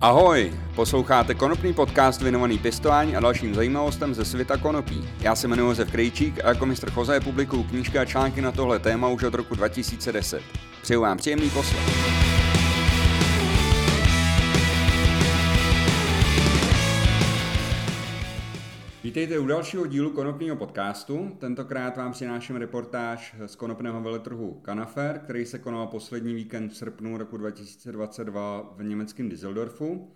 Ahoj, posloucháte konopný podcast věnovaný pěstování a dalším zajímavostem ze světa konopí. Já se jmenuji Josef Krejčík a jako mistr Choze publikuju knížky a články na tohle téma už od roku 2010. Přeju vám příjemný poslech. Vítejte u dalšího dílu konopního podcastu. Tentokrát vám přináším reportáž z konopného veletrhu Kanafer, který se konal poslední víkend v srpnu roku 2022 v německém Düsseldorfu.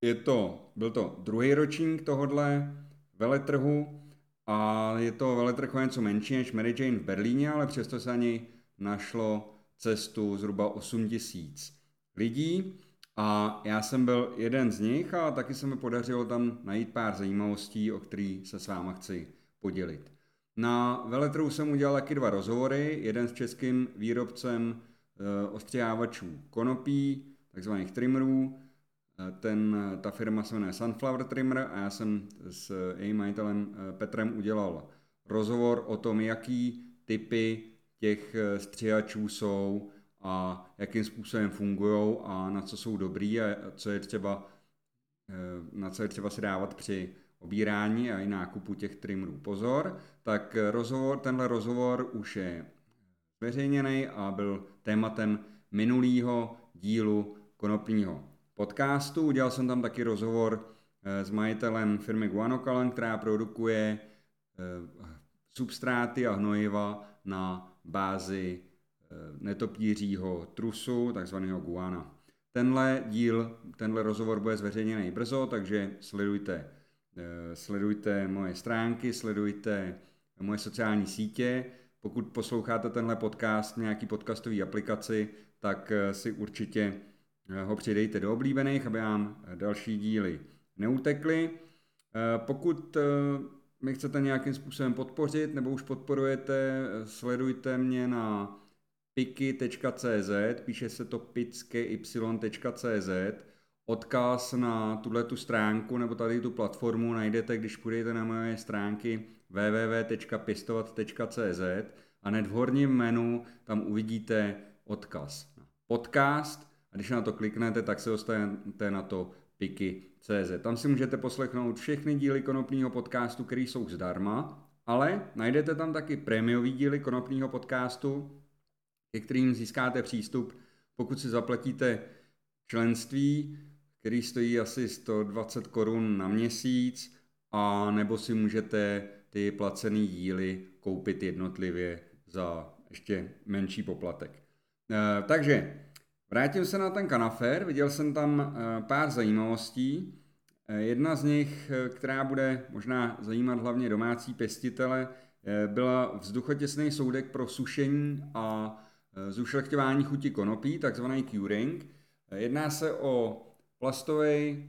Je to, byl to druhý ročník tohodle veletrhu a je to veletrh o něco menší než Mary Jane v Berlíně, ale přesto se ani našlo cestu zhruba 8 tisíc lidí. A já jsem byl jeden z nich a taky se mi podařilo tam najít pár zajímavostí, o který se s váma chci podělit. Na veletrhu jsem udělal taky dva rozhovory, jeden s českým výrobcem e, ostřihávačů konopí, takzvaných trimmerů. E, ten, ta firma se jmenuje Sunflower Trimmer a já jsem s jejím majitelem Petrem udělal rozhovor o tom, jaký typy těch střihačů jsou, a jakým způsobem fungují a na co jsou dobrý a co je třeba, eh, na co je třeba si dávat při obírání a i nákupu těch trimmerů pozor, tak rozhovor, tenhle rozhovor už je zveřejněný a byl tématem minulého dílu konopního podcastu. Udělal jsem tam taky rozhovor eh, s majitelem firmy Guanocalan, která produkuje eh, substráty a hnojiva na bázi netopířího trusu, takzvaného guana. Tenhle díl, tenhle rozhovor bude zveřejněný brzo, takže sledujte, eh, sledujte moje stránky, sledujte moje sociální sítě. Pokud posloucháte tenhle podcast v nějaký podcastový aplikaci, tak eh, si určitě ho přidejte do oblíbených, aby vám další díly neutekly. Pokud mi chcete nějakým způsobem podpořit nebo už podporujete, sledujte mě na piky.cz, píše se to picky.cz, odkaz na tuhle tu stránku nebo tady tu platformu najdete, když půjdete na moje stránky www.pistovat.cz a hned v horním menu tam uvidíte odkaz na podcast a když na to kliknete, tak se dostanete na to piky.cz. Tam si můžete poslechnout všechny díly konopního podcastu, které jsou zdarma, ale najdete tam taky prémiový díly konopního podcastu, ke kterým získáte přístup, pokud si zaplatíte členství, který stojí asi 120 korun na měsíc, a nebo si můžete ty placené díly koupit jednotlivě za ještě menší poplatek. E, takže vrátím se na ten kanafér, viděl jsem tam e, pár zajímavostí. E, jedna z nich, která bude možná zajímat hlavně domácí pěstitele, byla vzduchotěsný soudek pro sušení a zušlechťování chuti konopí, takzvaný curing. Eh, jedná se o plastový eh,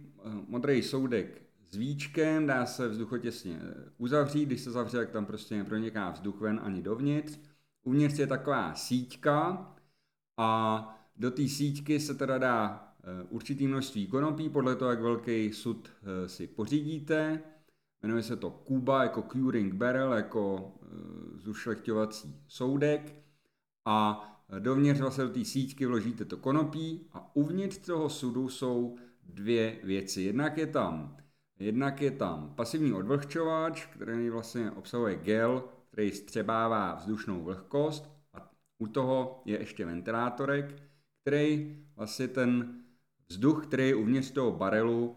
modrý soudek s víčkem, dá se vzduchotěsně uzavřít, když se zavře, tak tam prostě neproniká vzduch ven ani dovnitř. Uvnitř je taková síťka a do té síťky se teda dá určitý množství konopí, podle toho, jak velký sud si pořídíte. Jmenuje se to Kuba jako curing barrel, jako zušlechťovací soudek a dovnitř vlastně do té síťky vložíte to konopí a uvnitř toho sudu jsou dvě věci. Jednak je tam, jednak je tam pasivní odvlhčovač, který vlastně obsahuje gel, který střebává vzdušnou vlhkost a u toho je ještě ventilátorek, který vlastně ten vzduch, který je uvnitř toho barelu,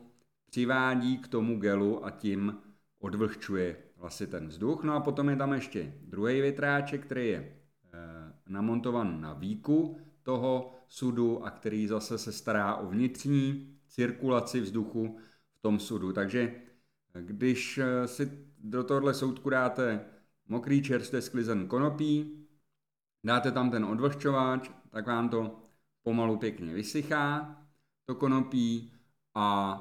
přivádí k tomu gelu a tím odvlhčuje vlastně ten vzduch. No a potom je tam ještě druhý větráček, který je namontovan na víku toho sudu a který zase se stará o vnitřní cirkulaci vzduchu v tom sudu. Takže když si do tohohle soudku dáte mokrý čerstvě sklizen konopí, dáte tam ten odvlhčováč, tak vám to pomalu pěkně vysychá, to konopí a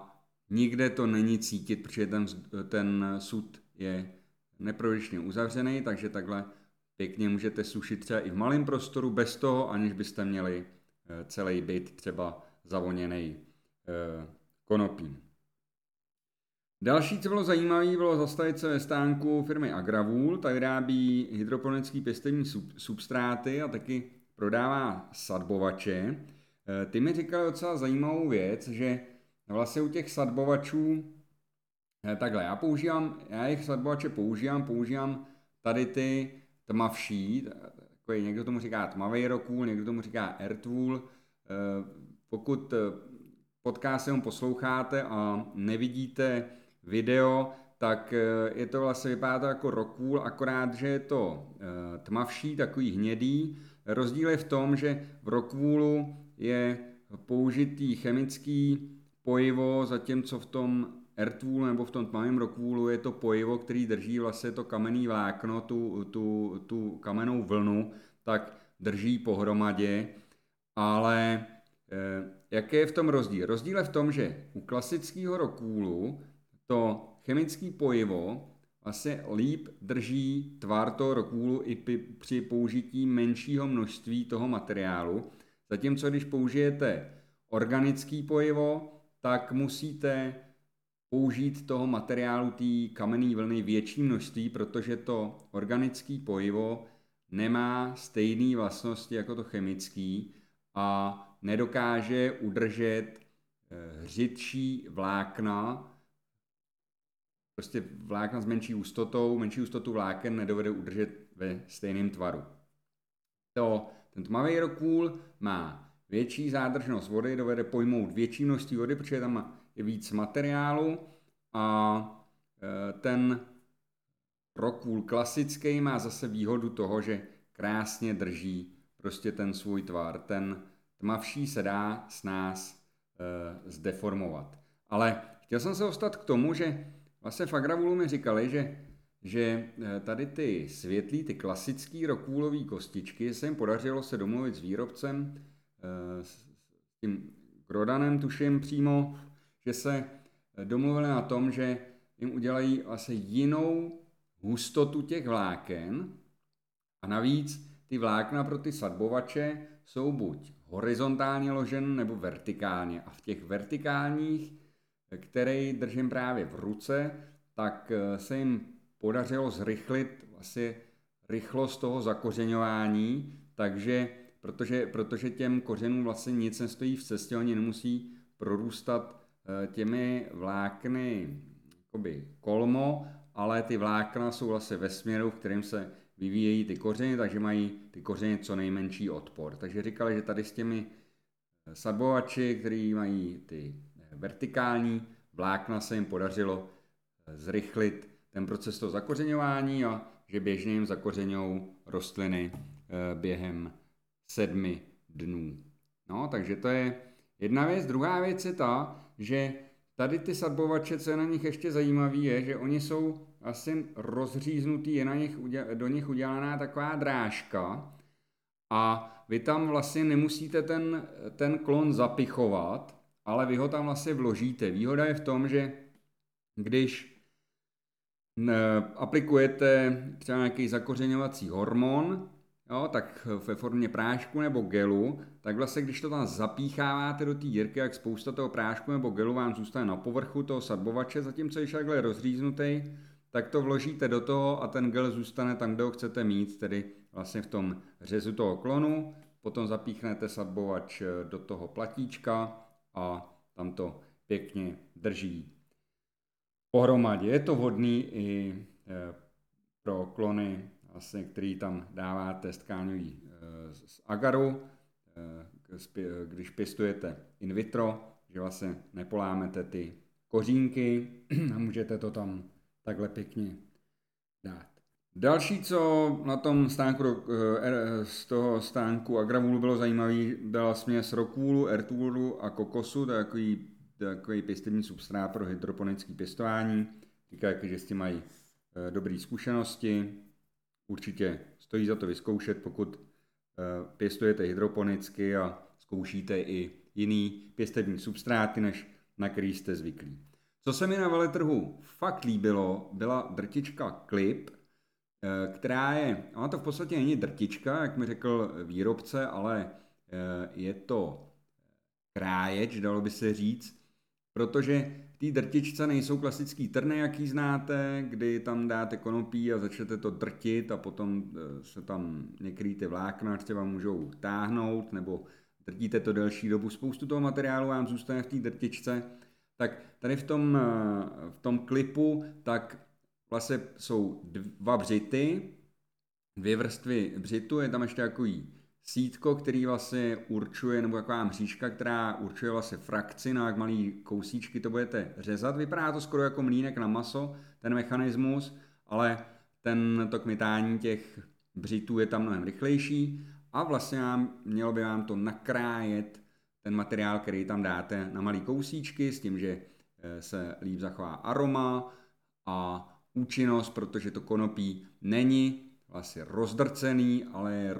nikde to není cítit, protože ten, ten sud je neprodyšně uzavřený, takže takhle pěkně můžete sušit třeba i v malém prostoru bez toho, aniž byste měli eh, celý byt třeba zavoněný eh, konopím. Další, co bylo zajímavé, bylo zastavit se ve stánku firmy Agravul, ta vyrábí hydroponický pěstební substráty a taky prodává sadbovače. Eh, ty mi říkali docela zajímavou věc, že vlastně u těch sadbovačů, takhle, já používám, já jejich sadbovače používám, používám tady ty tmavší, takový, někdo tomu říká tmavý rockwool, někdo tomu říká airtool. Eh, pokud podcast jenom posloucháte a nevidíte video, tak je to vlastně, vypadá to jako rockwool, akorát, že je to tmavší, takový hnědý. Rozdíl je v tom, že v rockwoolu je použitý chemický pojivo, zatímco v tom Earthwoolu nebo v tom tmavém rockwoolu je to pojivo, který drží vlastně to kamenný vlákno, tu, tu, tu kamennou vlnu, tak drží pohromadě, ale eh, jaký je v tom rozdíl? Rozdíl je v tom, že u klasického rockwoolu to chemické pojivo vlastně líp drží tvar toho rockwoolu i při použití menšího množství toho materiálu, Zatímco když použijete organický pojivo, tak musíte použít toho materiálu té kamenné vlny větší množství, protože to organické pojivo nemá stejné vlastnosti jako to chemický a nedokáže udržet eh, hřitší vlákna, prostě vlákna s menší hustotou, menší hustotu vláken nedovede udržet ve stejném tvaru. To ten tmavý rokůl má větší zádržnost vody, dovede pojmout větší množství vody, protože tam je víc materiálu a e, ten rokůl klasický má zase výhodu toho, že krásně drží prostě ten svůj tvar. Ten tmavší se dá s nás e, zdeformovat. Ale chtěl jsem se dostat k tomu, že vlastně v Agravulu mi říkali, že že eh, tady ty světlý, ty klasický rokůlový kostičky se jim podařilo se domluvit s výrobcem, eh, s tím Grodanem tuším přímo, že se eh, domluvili na tom, že jim udělají vlastně jinou hustotu těch vláken a navíc ty vlákna pro ty sadbovače jsou buď horizontálně ložen nebo vertikálně. A v těch vertikálních, které držím právě v ruce, tak se jim podařilo zrychlit vlastně rychlost toho zakořeňování, takže protože, protože těm kořenům vlastně nic nestojí v cestě, oni nemusí prorůstat eh, těmi vlákny jakoby kolmo, ale ty vlákna jsou vlastně ve směru, v kterém se vyvíjejí ty kořeny, takže mají ty kořeny co nejmenší odpor. Takže říkali, že tady s těmi eh, sadbovači, který mají ty eh, vertikální vlákna, se jim podařilo zrychlit ten proces toho zakořeňování a že běžně jim zakořeňou rostliny eh, během sedmi dnů. No, takže to je jedna věc. Druhá věc je ta, že tady ty sadbovače, co je na nich ještě zajímavé, je, že oni jsou asi rozříznutý, je na nich, do nich udělaná taková drážka a vy tam vlastně nemusíte ten, ten klon zapichovat, ale vy ho tam vlastně vložíte. Výhoda je v tom, že když aplikujete třeba nějaký zakořeňovací hormon, jo, tak ve formě prášku nebo gelu, tak vlastně když to tam zapícháváte do té dírky, jak spousta toho prášku nebo gelu vám zůstane na povrchu toho sadbovače, zatímco když takhle rozříznutý, tak to vložíte do toho a ten gel zůstane tam, kde ho chcete mít, tedy vlastně v tom řezu toho klonu, potom zapíchnete sadbovač do toho platíčka a tam to pěkně drží pohromadě. Je to vhodný i eh, pro klony, vlastně, který tam dáváte tkáňový eh, z agaru, eh, když pěstujete in vitro, že vlastně nepolámete ty kořínky a můžete to tam takhle pěkně dát. Další, co na tom stánku z toho stánku Agravulu bylo zajímavé, byla směs rokůlu, ertůlu a kokosu, to je takový takový pěstební substrát pro hydroponické pěstování. Říkají, že s tím mají eh, dobré zkušenosti. Určitě stojí za to vyzkoušet, pokud eh, pěstujete hydroponicky a zkoušíte i jiný pěstební substráty, než na který jste zvyklí. Co se mi na veletrhu fakt líbilo, byla drtička Clip, eh, která je, ona to v podstatě není drtička, jak mi řekl výrobce, ale je to kráječ, dalo by se říct, Protože té drtičce nejsou klasický trny, jaký znáte, kdy tam dáte konopí a začnete to drtit a potom e, se tam některý ty vlákna třeba můžou táhnout nebo drtíte to delší dobu. Spoustu toho materiálu vám zůstane v té drtičce. tak tady v tom, v tom klipu tak vlastně jsou dva břity, dvě vrstvy břitu, je tam ještě takový sítko, který vlastně určuje, nebo taková mřížka, která určuje vlastně frakci, na jak malý kousíčky to budete řezat. Vypadá to skoro jako mlínek na maso, ten mechanismus, ale ten to kmitání těch břitů je tam mnohem rychlejší a vlastně vám, mělo by vám to nakrájet ten materiál, který tam dáte na malý kousíčky s tím, že eh, se líp zachová aroma a účinnost, protože to konopí není vlastně rozdrcený, ale je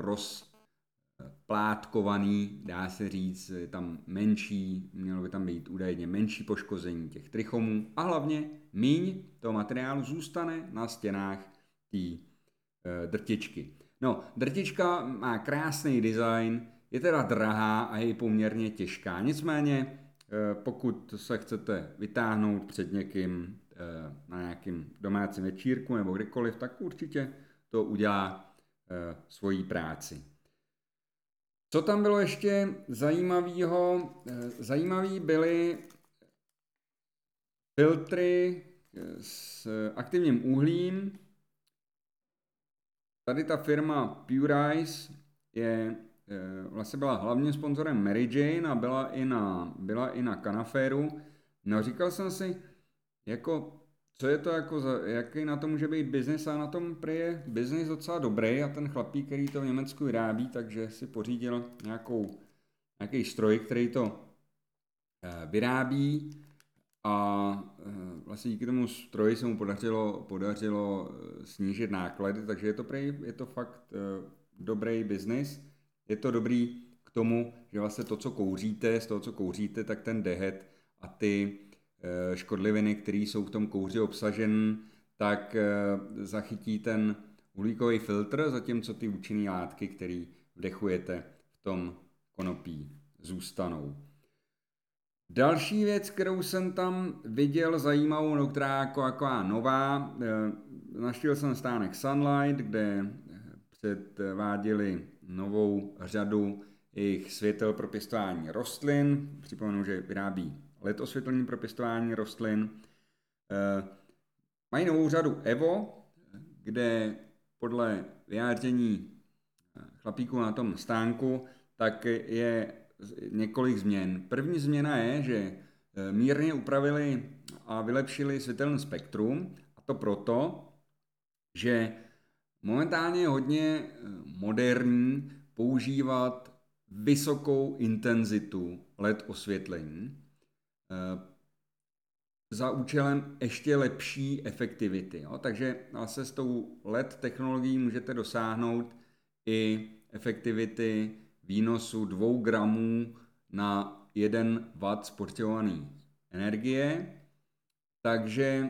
rozplátkovaný, dá se říct, je tam menší, mělo by tam být údajně menší poškození těch trichomů a hlavně míň toho materiálu zůstane na stěnách té e, drtičky. No, drtička má krásný design, je teda drahá a je poměrně těžká. Nicméně, e, pokud se chcete vytáhnout před někým e, na nějakým domácím večírku nebo kdekoliv, tak určitě to udělá svoji práci. Co tam bylo ještě zajímavého? E, zajímavý byly filtry s aktivním uhlím. Tady ta firma Purice je vlastně byla hlavním sponzorem Mary Jane a byla i na, byla i na Canaferu. No říkal jsem si, jako co je to jako, za, jaký na to může být biznis a na tom prý je biznis docela dobrý a ten chlapík, který to v Německu vyrábí, takže si pořídil nějakou, nějaký stroj, který to eh, vyrábí a eh, vlastně díky tomu stroji se mu podařilo, podařilo eh, snížit náklady, takže je to, prý, je to fakt dobrý biznis. Je to dobrý k tomu, že vlastně to, co kouříte, z toho, co kouříte, tak ten dehet a ty škodliviny, které jsou v tom kouři obsažen, tak eh, zachytí ten uhlíkový filtr, zatímco ty účinné látky, které vdechujete v tom konopí, zůstanou. Další věc, kterou jsem tam viděl zajímavou, no, která jako, jako nová, eh, naštívil jsem stánek Sunlight, kde předváděli novou řadu jejich světel pro pěstování rostlin. Připomenu, že vyrábí LED osvětlení pro pěstování rostlin. Eh, mají novou řadu Evo, kde podle vyjádření eh, chlapíků na tom stánku, tak je několik změn. První změna je, že eh, mírně upravili a vylepšili světelný spektrum, a to proto, že momentálně je hodně moderní používat vysokou intenzitu LED osvětlení, za účelem ještě lepší efektivity. Jo? Takže vlastně s tou LED technologií můžete dosáhnout i efektivity výnosu 2 gramů na 1 W spotřebovaný energie. Takže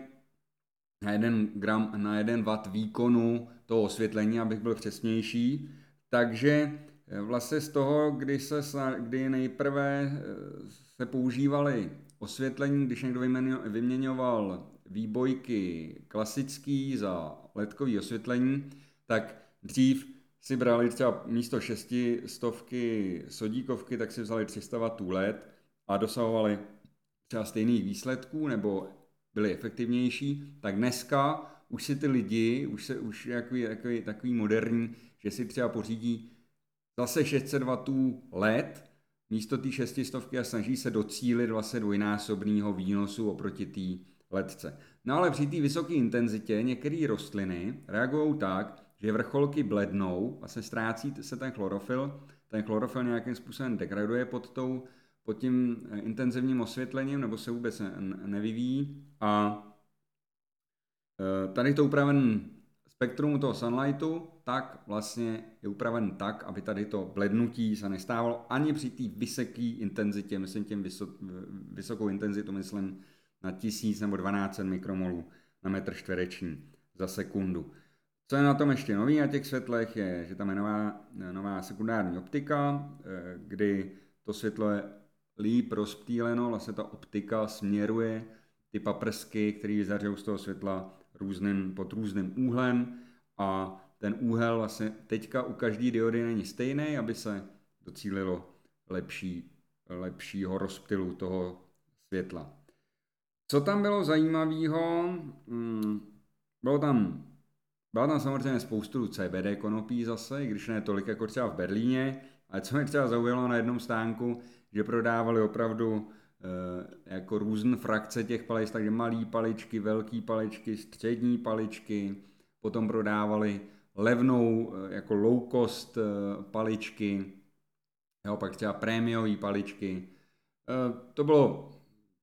na 1 gram, na 1 W výkonu toho osvětlení, abych byl přesnější. Takže eh, vlastně z toho, kdy, se, kdy nejprve eh, se používaly osvětlení, když někdo vyměňoval výbojky klasický za ledkový osvětlení, tak dřív si brali třeba místo šesti stovky sodíkovky, tak si vzali 300 W LED a dosahovali třeba stejných výsledků nebo byli efektivnější, tak dneska už si ty lidi, už se už jako takový, takový moderní, že si třeba pořídí zase 600 W LED místo té šestistovky a snaží se docílit vlastně dvojnásobného výnosu oproti té letce. No ale při té vysoké intenzitě některé rostliny reagují tak, že vrcholky blednou, vlastně ztrácí se ten chlorofil, ten chlorofil nějakým způsobem degraduje pod, tou, pod tím eh, intenzivním osvětlením nebo se vůbec nevyvíjí. A eh, tady to upraven spektrum toho sunlightu, tak vlastně je upraven tak, aby tady to blednutí se nestávalo ani při té vysoké intenzitě, myslím tím vysokou intenzitu, myslím na 1000 nebo 12 mikromolů na metr čtvereční za sekundu. Co je na tom ještě nový na těch světlech je, že tam je nová, nová sekundární optika, eh, kdy to světlo je líp rozptýleno, vlastně ta optika směruje ty paprsky, které zařijou z toho světla různým, pod různým úhlem a ten úhel vlastně teďka u každé diody není stejný, aby se docílilo lepší, lepšího rozptylu toho světla. Co tam bylo zajímavého? Hmm, bylo tam, byla tam samozřejmě spoustu CBD konopí zase, když ne tolik jako třeba v Berlíně, ale co mě třeba zaujalo na jednom stánku, že prodávali opravdu e, jako různé frakce těch palic, takže malé paličky, velké paličky, střední paličky, potom prodávali levnou e, jako low cost e, paličky, jo, pak třeba prémiové paličky. E, to bylo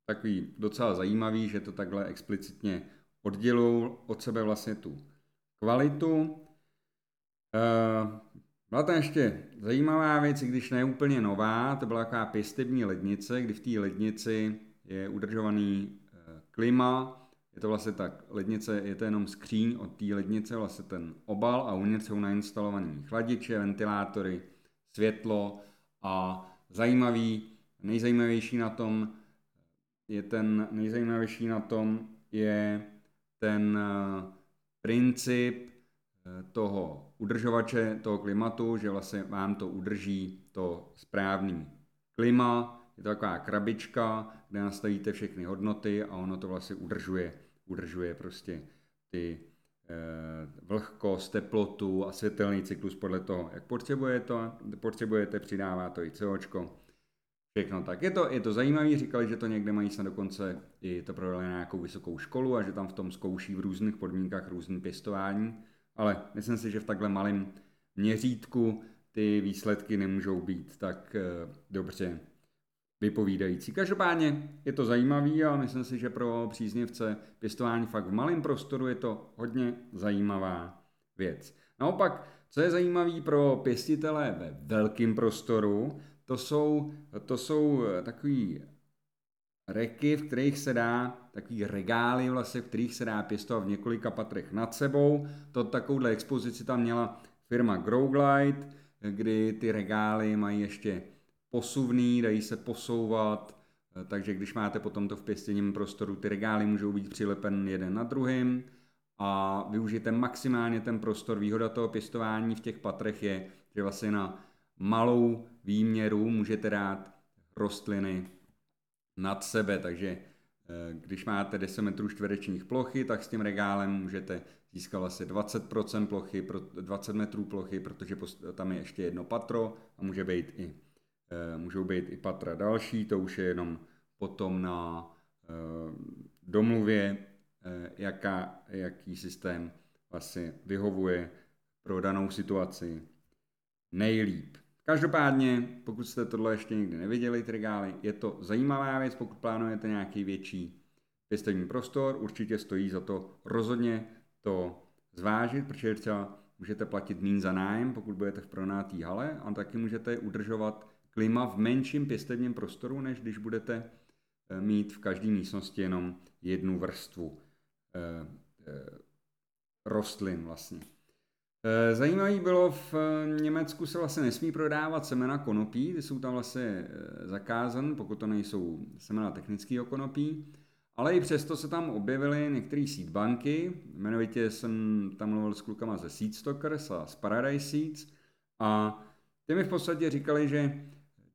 takový docela zajímavý, že to takhle explicitně oddělují od sebe vlastně tu kvalitu. Byla tam ještě zajímavá věc, když ne úplně nová, to byla taková pěstební lednice, kdy v té lednici je udržovaný klima, je to vlastně tak, lednice je to jenom skříň od té lednice, vlastně ten obal a uvnitř jsou nainstalované chladiče, ventilátory, světlo a zajímavý, nejzajímavější na tom je ten, nejzajímavější na tom je ten eh, princip eh, toho udržovače toho klimatu, že vlastně vám to udrží to správný klima, je to taková krabička, kde nastavíte všechny hodnoty a ono to vlastně udržuje, udržuje prostě ty eh, vlhkost, teplotu a světelný cyklus podle toho, jak potřebujete, potřebujete přidává to i COčko všechno tak. Je to, je to zajímavé, říkali, že to někde mají snad dokonce i to prodali na nějakou vysokou školu a že tam v tom zkouší v různých podmínkách různý pěstování, ale myslím si, že v takhle malém měřítku ty výsledky nemůžou být tak uh, dobře vypovídající. Každopádně je to zajímavý a myslím si, že pro příznivce pěstování fakt v malém prostoru je to hodně zajímavá věc. Naopak, co je zajímavé pro pěstitele ve velkém prostoru, to jsou, to jsou eh, takový reky, v kterých se dá, takový regály vlastně, v kterých se dá pěstovat v několika patrech nad sebou. To takovouhle expozici tam měla firma Growglide, kdy ty regály mají ještě posuvný, dají se posouvat, eh, takže když máte potom to v pěstěním prostoru, ty regály můžou být přilepen jeden na druhým a využijete maximálně ten prostor. Výhoda toho pěstování v těch patrech je, že vlastně na malou výměru můžete dát rostliny nad sebe, takže eh, když máte 10 metrů čtverečních plochy, tak s tím regálem můžete získat asi 20% plochy, 20 metrů plochy, protože tam je ještě jedno patro a může být i, můžou být i patra další, to už je jenom potom na eh, domluvě, jaká, jaký systém vlastně vyhovuje pro danou situaci nejlíp. Každopádně, pokud jste tohle ještě nikdy neviděli, ty regály, je to zajímavá věc, pokud plánujete nějaký větší pěstevní prostor, určitě stojí za to rozhodně to zvážit, protože třeba můžete platit mín za nájem, pokud budete v pronátý hale, a taky můžete udržovat klima v menším pěstevním prostoru, než když budete eh, mít v každé místnosti jenom jednu vrstvu eh, eh, rostlin vlastně. Zajímavý bylo, v Německu se vlastně nesmí prodávat semena konopí, ty jsou tam vlastně zakázan, pokud to nejsou semena technického konopí, ale i přesto se tam objevily některé seedbanky, jmenovitě jsem tam mluvil s klukama ze Seedstockers a z Paradise Seeds a ty mi v podstatě říkali, že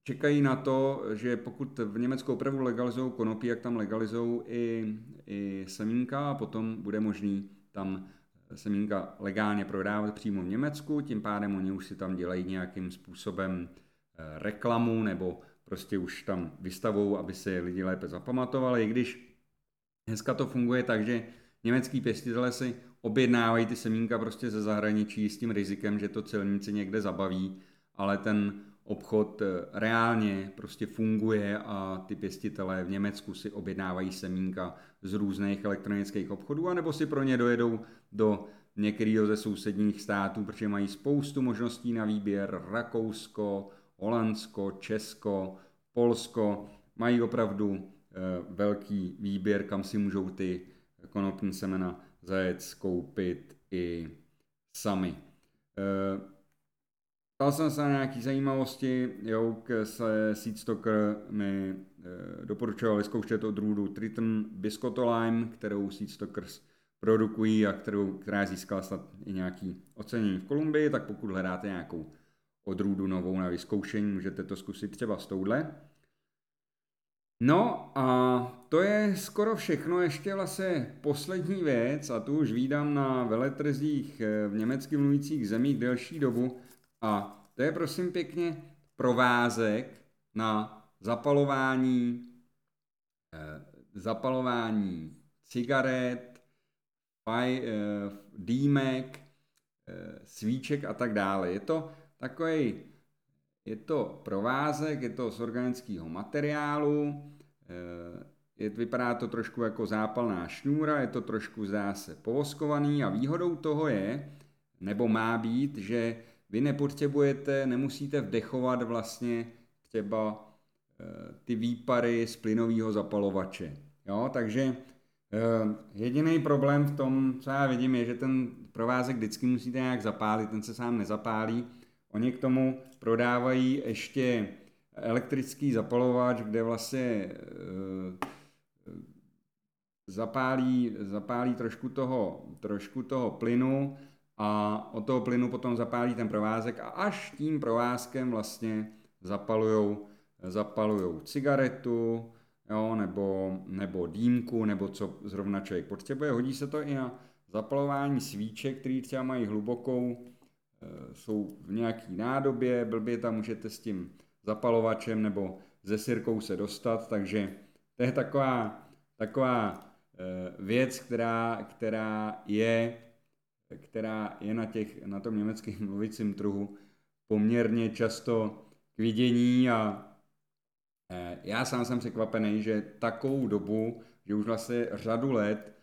čekají na to, že pokud v Německu opravdu legalizují konopí, jak tam legalizují i, i semínka a potom bude možný tam semínka legálně prodávat přímo v Německu, tím pádem oni už si tam dělají nějakým způsobem eh, reklamu nebo prostě už tam vystavou, aby se lidi lépe zapamatovali, i když dneska to funguje tak, že německý pěstitele si objednávají ty semínka prostě ze zahraničí s tím rizikem, že to celníci někde zabaví, ale ten obchod eh, reálně prostě funguje a ty pěstitelé v Německu si objednávají semínka z různých elektronických obchodů, anebo si pro ně dojedou do některého ze sousedních států, protože mají spoustu možností na výběr. Rakousko, Holandsko, Česko, Polsko mají opravdu eh, velký výběr, kam si můžou ty konopní semena zajet koupit i sami. Eh, Ptal jsem se na nějaké zajímavosti, Jouk se Seedstocker mi e, doporučoval vyzkoušet odrůdu Triton Biscotolime, kterou Seedstockers produkují a kterou, která získala snad i nějaký ocenění v Kolumbii, tak pokud hledáte nějakou odrůdu novou na vyzkoušení, můžete to zkusit třeba s touhle. No a to je skoro všechno, ještě vlastně poslední věc a tu už vídám na veletrzích eh, v německy mluvících zemích delší dobu a to je prosím pěkně provázek na zapalování, eh, zapalování cigaret, faj, eh, dýmek, svíček a tak dále. Je to takový je to provázek, je to z organického materiálu, eh, je, vypadá to trošku jako zápalná šňůra, je to trošku zase povoskovaný a výhodou toho je, nebo má být, že vy nepotřebujete, nemusíte vdechovat vlastně třeba eh, ty výpary z plynového zapalovače. Jo, takže eh, jediný problém v tom, co já vidím, je, že ten provázek vždycky musíte nějak zapálit, ten se sám nezapálí. Oni k tomu prodávají ještě elektrický zapalovač, kde vlastně e, zapálí, zapálí trošku toho, trošku toho plynu a od toho plynu potom zapálí ten provázek a až tím provázkem vlastně zapalujou, zapalujou cigaretu, jo, nebo, nebo dýmku, nebo co zrovna člověk potřebuje. Hodí se to i na zapalování svíček, který třeba mají hlubokou Eh, jsou v nějaký nádobě, blbě tam můžete s tím zapalovačem nebo ze sirkou se dostat, takže to je taková, taková eh, věc, která, která je která je na, těch, na tom německém mluvícím trhu poměrně často k vidění a eh, já sám jsem překvapený, že takovou dobu, že už vlastně řadu let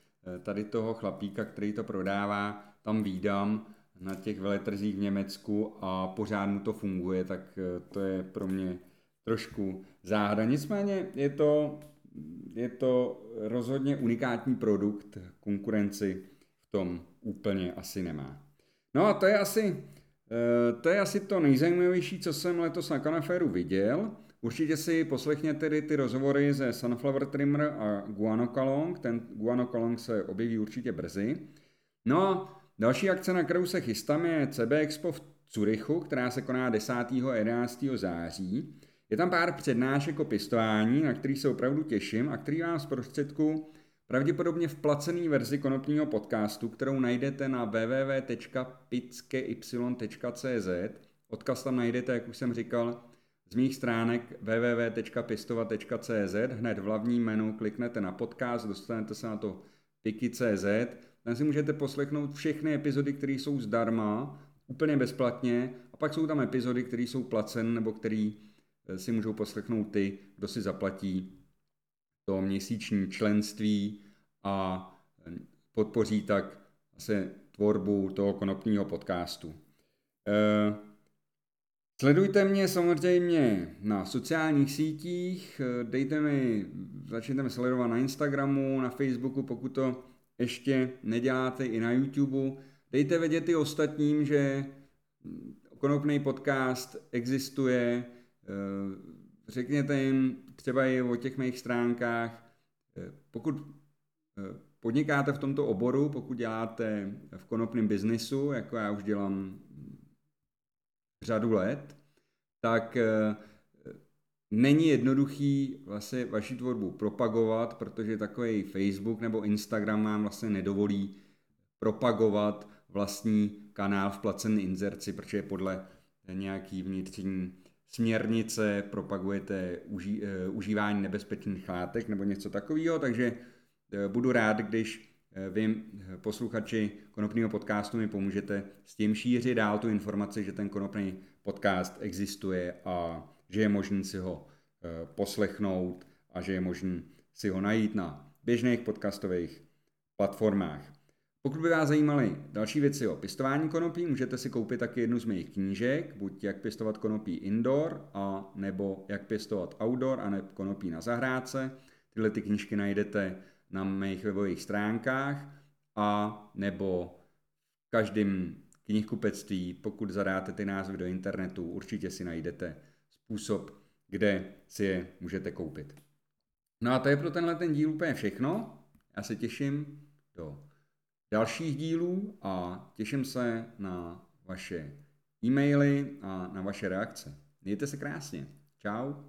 tady toho chlapíka, který to prodává, tam výdám na těch veletrzích v Německu a pořád mu to funguje, tak eh, to je pro mě trošku záhada. Nicméně je to, je to rozhodně unikátní produkt, konkurenci tom úplně asi nemá. No a to je asi, eh, to je asi to nejzajímavější, co jsem letos na Canaféru viděl. Určitě si poslechněte tedy ty rozhovory ze Sunflower Trimmer a Guanokalong. Ten Guanokalong se objeví určitě brzy. No a Další akce, na kterou se chystám, je CB Expo v Curychu, která se koná 10. a 11. září. Je tam pár přednášek o pistování, na který se opravdu těším a který vám z prostředku pravděpodobně v placený verzi konopního podcastu, kterou najdete na www.pickey.cz. Odkaz tam najdete, jak už jsem říkal, z mých stránek www.pistovat.cz. Hned v hlavním menu kliknete na podcast, dostanete se na to piky.cz tam si můžete poslechnout všechny epizody, které jsou zdarma, úplně bezplatně, a pak jsou tam epizody, které jsou placen nebo které eh, si můžou poslechnout ty, kdo si zaplatí to měsíční členství a eh, podpoří tak se tvorbu toho konopního podcastu. Eh, sledujte mě samozřejmě na sociálních sítích, dejte mi, začněte mi sledovat na Instagramu, na Facebooku, pokud to ještě neděláte i na YouTube, dejte vědět i ostatním, že konopný podcast existuje, eh, řekněte jim třeba i o těch mých stránkách. Eh, pokud eh, podnikáte v tomto oboru, pokud děláte v konopném biznisu, jako já už dělám řadu let, tak Není jednoduchý vlastně vaši tvorbu propagovat, protože takový Facebook nebo Instagram vám vlastně nedovolí propagovat vlastní kanál v placené inzerci, protože podle nějaký vnitřní směrnice propagujete uží, uh, užívání nebezpečných látek nebo něco takového, takže uh, budu rád, když uh, vy, posluchači konopného podcastu, mi pomůžete s tím šířit dál tu informaci, že ten konopný podcast existuje a že je možné si ho eh, poslechnout a že je možné si ho najít na běžných podcastových platformách. Pokud by vás zajímaly další věci o pěstování konopí, můžete si koupit taky jednu z mých knížek, buď jak pěstovat konopí indoor, a nebo jak pěstovat outdoor, a nebo konopí na zahrádce. Tyhle ty knížky najdete na mých webových stránkách a nebo v každém knihkupectví, pokud zadáte ty názvy do internetu, určitě si najdete způsob, kde si je můžete koupit. No a to je pro tenhle ten díl úplně všechno. Já se těším do dalších dílů a těším se na vaše e-maily a na vaše reakce. Mějte se krásně. Ciao.